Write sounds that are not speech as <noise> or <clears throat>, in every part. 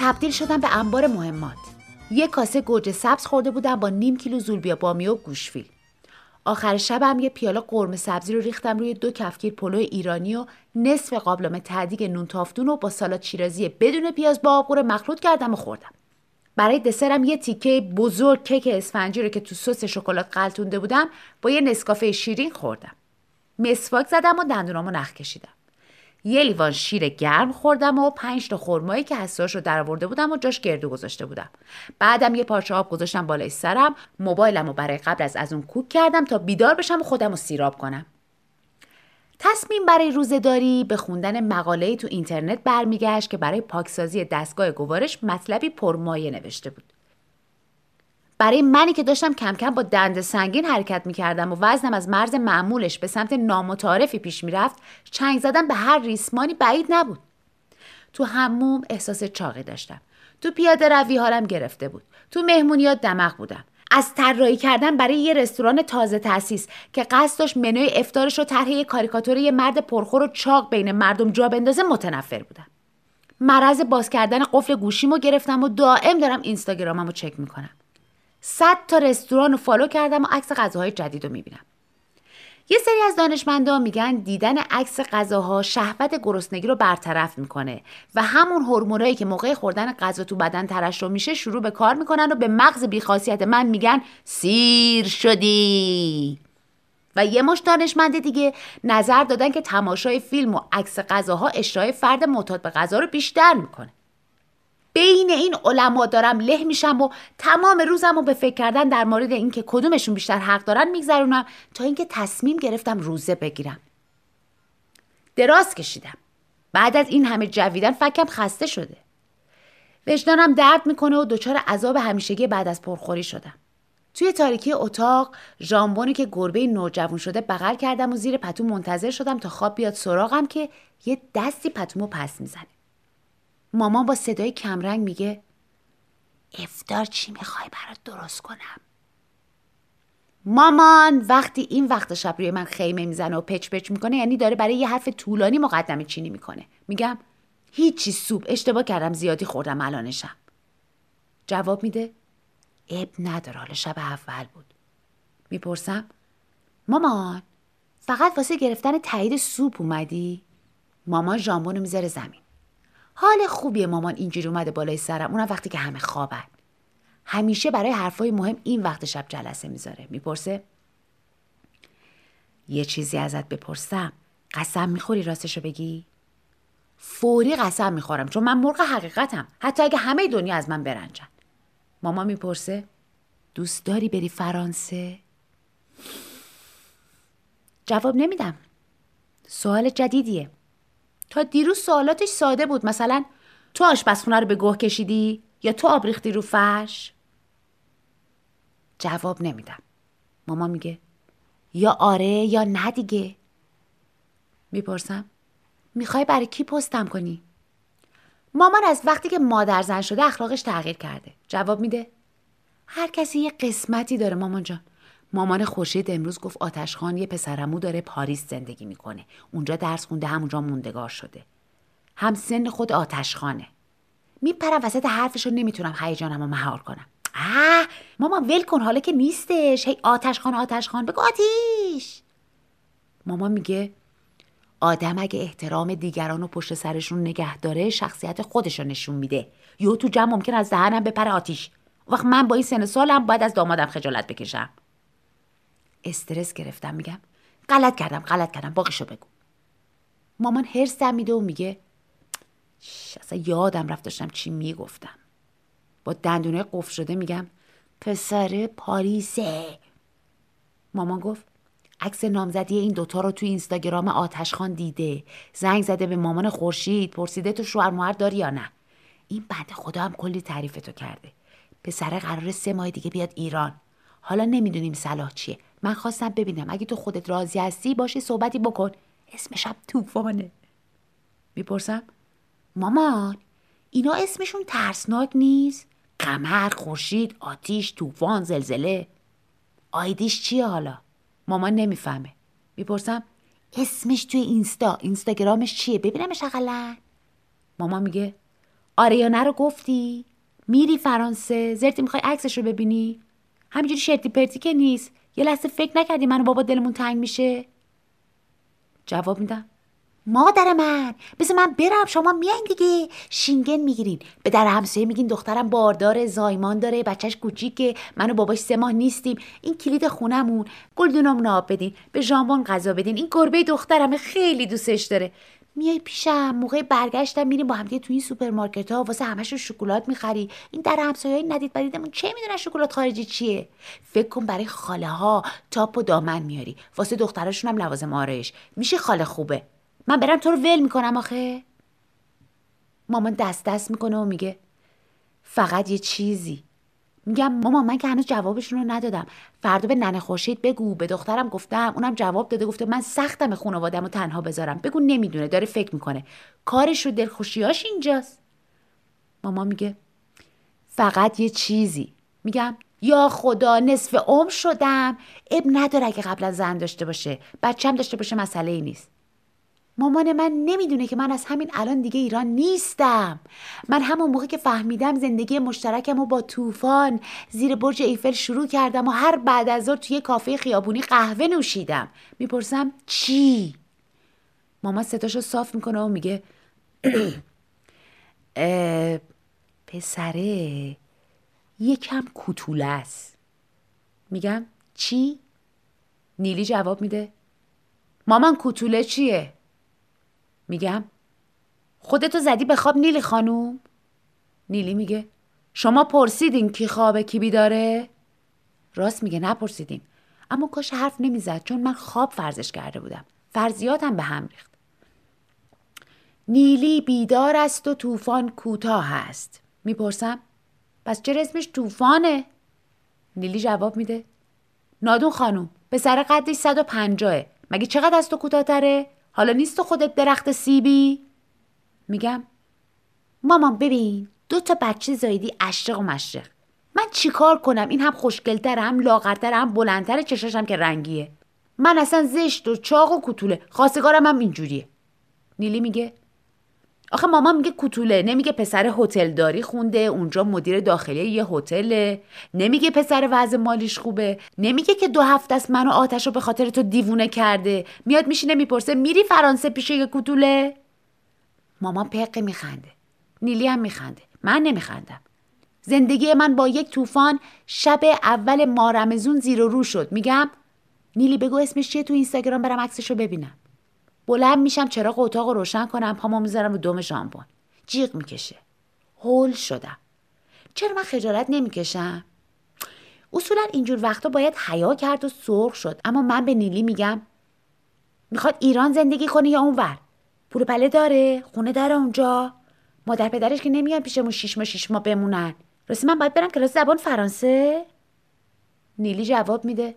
تبدیل شدم به انبار مهمات. یه کاسه گوجه سبز خورده بودم با نیم کیلو زولبیا بامیه و گوشفیل. آخر شبم یه پیاله قرمه سبزی رو ریختم روی دو کفگیر پلو ایرانی و نصف قابلمه تعدیگ نون تافتون و با سالاد شیرازی بدون پیاز با آبقور مخلوط کردم و خوردم. برای دسرم یه تیکه بزرگ کیک اسفنجی رو که تو سس شکلات قلتونده بودم با یه نسکافه شیرین خوردم. مسواک زدم و دندونامو نخ کشیدم. یه لیوان شیر گرم خوردم و پنج تا خرمایی که حساش رو درآورده بودم و جاش گردو گذاشته بودم. بعدم یه پارچه آب گذاشتم بالای سرم موبایلم رو برای قبل از از اون کوک کردم تا بیدار بشم و خودم رو سیراب کنم. تصمیم برای روزهداری به خوندن مقاله‌ای تو اینترنت برمیگشت که برای پاکسازی دستگاه گوارش مطلبی پرمایه نوشته بود. برای منی که داشتم کم کم با دند سنگین حرکت می کردم و وزنم از مرز معمولش به سمت نامتعارفی پیش می‌رفت چنگ زدن به هر ریسمانی بعید نبود. تو هموم احساس چاقی داشتم. تو پیاده روی حالم گرفته بود. تو مهمونیات دمق بودم. از طراحی کردن برای یه رستوران تازه تاسیس که قصد داشت منوی افتارش رو طرح کاریکاتور یه مرد پرخور و چاق بین مردم جا بندازه متنفر بودم. مرض باز کردن قفل گوشیمو گرفتم و دائم دارم اینستاگراممو چک می‌کنم. صد تا رستوران رو فالو کردم و عکس غذاهای جدید رو می‌بینم. یه سری از دانشمندا میگن دیدن عکس غذاها شهوت گرسنگی رو برطرف می‌کنه و همون هورمونایی که موقع خوردن غذا تو بدن ترشح میشه شروع به کار می‌کنن و به مغز بیخاصیت من میگن سیر شدی. و یه مش دانشمند دیگه نظر دادن که تماشای فیلم و عکس غذاها اشتهای فرد معتاد به غذا رو بیشتر می‌کنه. بین این علما دارم له میشم و تمام روزم رو به فکر کردن در مورد اینکه کدومشون بیشتر حق دارن میگذرونم تا اینکه تصمیم گرفتم روزه بگیرم. دراز کشیدم. بعد از این همه جویدن فکم خسته شده. وجدانم درد می‌کنه و دچار عذاب همیشگی بعد از پرخوری شدم. توی تاریکی اتاق ژامبونی که گربه نوجوان شده بغل کردم و زیر پتو منتظر شدم تا خواب بیاد سراغم که یه دستی پتومو پس می‌زنه. مامان با صدای کمرنگ میگه افتار چی می‌خوای برات درست کنم؟ مامان وقتی این وقت شب روی من خیمه می‌زنه و پچ پچ می‌کنه یعنی داره برای یه حرف طولانی مقدمه چینی می‌کنه. میگم هیچی سوپ اشتباه کردم زیادی خوردم الانشم جواب میده اب نداره حالا شب اول بود. می‌پرسم مامان فقط واسه گرفتن تایید سوپ اومدی؟ مامان ژامبونو می‌ذاره زمین. حال خوبیه مامان اینجوری اومده بالای سرم. اونم وقتی که همه خوابن. همیشه برای حرفای مهم این وقت شب جلسه می‌ذاره. می‌پرسه؟ یه چیزی ازت بپرسم. قسم می‌خوری راستشو بگی؟ فوری قسم می‌خورم چون من مرغ حقیقتم. حتی اگه همه دنیا از من برنجن. ماما می‌پرسه دوست داری بری فرانسه؟ جواب نمیدم. سوال جدیدیه. تا دیروز سوالاتش ساده بود. مثلا تو آشپزخونه رو به گوه کشیدی یا تو آب ریختی رو فرش؟ جواب نمیدم. ماما میگه یا آره یا نه دیگه. می‌پرسم می‌خوای برای کی پستم کنی؟ مامان از وقتی که مادر زن شده اخلاقش تغییر کرده. جواب میده هر کسی یه قسمتی داره مامان جان. مامان خورشید امروز گفت آتشخان یه پسرمو داره پاریس زندگی می‌کنه. اونجا درس خونده همونجا موندگار شده. هم سن خود آتشخانه. میپرم وسط حرفش رو نمی‌تونم هیجانم رو مهار کنم. آه مامان ول کن حالا که نیستش. هی آتشخان آتشخان بگو آتیش. مامان میگه آدم اگه احترام دیگران رو پشت سرشون نگه داره شخصیت خودش نشون میده. یا تو جمع ممکن از دهنم بپره آتیش. وقت من با این سن سالم باید از دامادم خجالت بکشم. استرس گرفتم میگم غلط کردم غلط کردم باقیشو بگو. مامان هرس میده و میگه اصلا یادم رفت داشتم چی می‌گفتم. با دندونه قفل شده میگم پسر پاریسه. مامان گفت عکس نامزدی این دوتا رو تو اینستاگرام آتشخان دیده. زنگ زده به مامان خورشید پرسیده تو شوهر موهر داری یا نه. این بنده خدا هم کلی تعریف تو کرده. پسره قرار سه ماه دیگه بیاد ایران. حالا نمی‌دونیم صلاح چیه. من خواستم ببینم. اگه تو خودت راضی هستی باشی صحبتی بکن. اسمشم توفانه می‌پرسم؟ مامان اینا اسمشون ترسناک نیست؟ قمر خورشید آتیش طوفان زلزله. آیدیش چیه حالا؟ مامان نمی‌فهمه. می‌پرسم؟ اسمش توی اینستا. اینستاگرامش چیه؟ ببینمش اقلا. مامان میگه آره یا نه رو گفتی؟ میری فرانسه؟ زرتی می‌خوای عکسش رو ببینی؟ همینجوری شرطی پرتی که نیست. یه لحظه فکر نکردی منو بابا دلمون تنگ میشه؟ جواب میدم. مادر من بذار من برم شما میاین دیگه. شینگن می‌گیرین. به در همسایه میگین دخترم بارداره زایمان داره بچهش کوچیکه. من و باباش سه ماه نیستیم. این کلید خونمون. گلدونم ناب بدین. به ژامبون غذا بدین. این گربه دخترم خیلی دوستش داره. میای پیشم موقع برگشتم میریم با هم تو این سوپرمارکت ها واسه همش شکلات می‌خری. این در و همسایه ندید بدیدمون چه می‌دونن شکلات خارجی چیه؟ فکر کن برای خاله ها تاپ و دامن میاری. واسه دختراشون هم لوازم آرایش. میشه خاله خوبه. من برم تو رو ول می‌کنم آخه. مامان دست دست می‌کنه و میگه فقط یه چیزی. میگم مامان من که هنوز جوابشون رو ندادم. فردا به ننه خورشید بگو. به دخترم گفتم. اونم جواب داده گفته من سختم خانوادم رو تنها بذارم. بگو نمی‌دونه داره فکر می‌کنه. کارش رو دلخوشیاش اینجاست. مامان میگه فقط یه چیزی. میگم یا خدا نصف عمر شدم. اب نداره اگه قبلا زن داشته باشه. بچم داشته باشه مسئله ای نیست. مامان من نمی‌دونه که من از همین الان دیگه ایران نیستم. من همون موقع که فهمیدم زندگی مشترکم و با طوفان زیر برج ایفل شروع کردم و هر بعد از ظهر توی کافه خیابونی قهوه نوشیدم. می‌پرسم چی؟ مامان ستاشو صاف می‌کنه و میگه <clears throat> پسره یکم کوتوله است. میگم چی؟ نیلی جواب میده. مامان کوتوله چیه؟ میگم. خودتو زدی به خواب نیلی خانوم؟ نیلی میگه. شما پرسیدین کی خوابه کی بیداره؟ راست میگه نپرسیدیم اما کاش حرف نمی‌زد چون من خواب فرضش کرده بودم. فرضیاتم به هم ریخت. نیلی بیدار است و طوفان کوتاه است. می‌پرسم. پس چرا اسمش طوفانه؟ نیلی جواب میده. نادون خانوم به سر قدش 150 مگه چقدر از تو کوتاهتره؟ حالا نیست تو خودت درخت سیبی؟ میگم مامان ببین دو تا بچه زایدی اشرق و مشرق. من چیکار کنم؟ این هم خوشگلتر هم لاغرتر هم بلندتر چشاشم که رنگیه. من اصلا زشت و چاق و کتوله خواستگارم هم اینجوریه. نیلی میگه آخه مامان میگه کوتوله نمیگه پسر هتلداری خونده اونجا مدیر داخلی یه هتله. نمیگه پسر وضع مالیش خوبه. نمیگه که دو هفته است منو آتش رو به خاطر تو دیوونه کرده. میاد میشینه می‌پرسه میری فرانسه پیش یه کوتوله؟ مامان پق میخنده. نیلی هم میخنده. من نمیخندم. زندگی من با یک طوفان شب اول مارمزون زیر و رو شد. میگم؟ نیلی بگو اسمش چیه تو اینستاگرام برم عکسش ببینم. بلند میشم چراغ اتاق رو روشن کنم پامو می‌ذارم رو دم ژامبون جیغ می‌کشه. هول شدم. چرا من خجالت نمی‌کشم؟ اصولا اینجور وقتا باید حیا کرد و سرخ شد. اما من به نیلی میگم می‌خواد ایران زندگی کنه یا اونور؟ پول پله داره خونه داره اونجا. مادر پدرش که نمیان پیشمون شیش ماه شیش ماه بمونن. راستی من باید برم کلاس زبان فرانسه؟ نیلی جواب میده.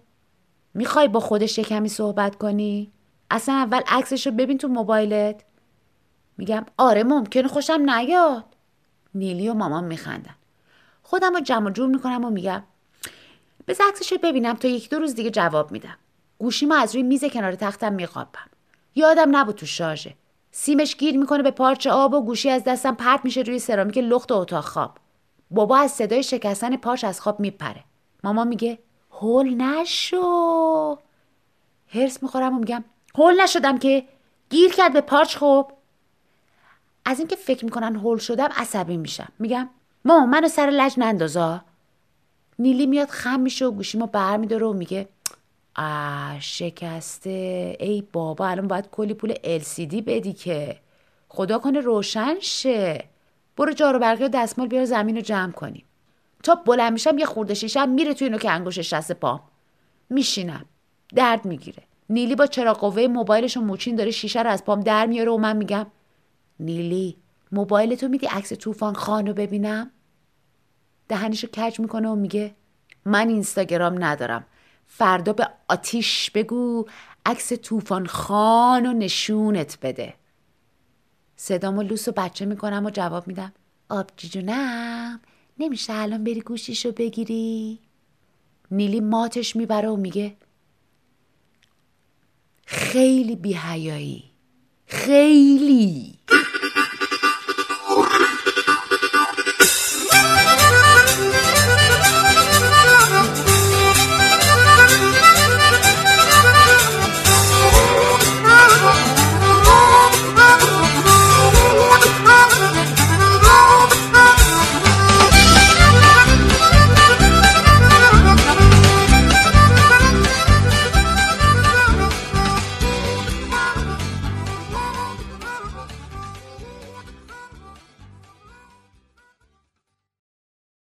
می‌خوای با خودش کمی صحبت کنی؟ اصلا اول عکسش رو ببین تو موبایلت. میگم آره ممکنه خوشم نیاد. نیلی و مامان میخندن. خودم رو جمع جور می‌کنم و میگم بذار عکسش رو ببینم تا یک دو روز دیگه جواب میدم. گوشیمو از روی میز کنار تختم میخوابم. یادم نبود تو شارژه. سیمش گیر می‌کنه به پارچه آب و گوشی از دستم پرت میشه روی سرامیک لخت و اتاق خواب. بابا از صدای شکستن پاش از خواب میپره. ماما میگه هول نشو. هرس می‌خورم و میگم هول نشدم که گیر کرد به پارچ. خب از اینکه فکر می‌کنن هول شدم عصبی میشم. میگم ما منو سر لج نندازا. نیلی میاد خم میشه و گوشیمو بر میداره و میگه آ شکسته. ای بابا الان باید کلی پول LCD بدی که خدا کنه روشن شه. برو جارو برقی و دستمال بیار زمین رو جمع کنیم. تا بلند میشم یه خورده شیشم میره توی نوک انگوشش دست پام. میشینم. درد می‌گیره. نیلی با چراغ قوه موبایلش و موچین داره شیشه رو از پام در میاره و من میگم نیلی موبایل تو میدی عکس طوفان خان رو ببینم؟ دهنشو کج می‌کنه و میگه من اینستاگرام ندارم. فردا به آتیش بگو عکس طوفان خان و نشونت بده. صدامو لوس و بچه می‌کنم و جواب میدم. آبجی جونم نمیشه الان بری گوشیشو بگیری؟ نیلی ماتش می‌بره و میگه خیلی بیهیایی خیلی.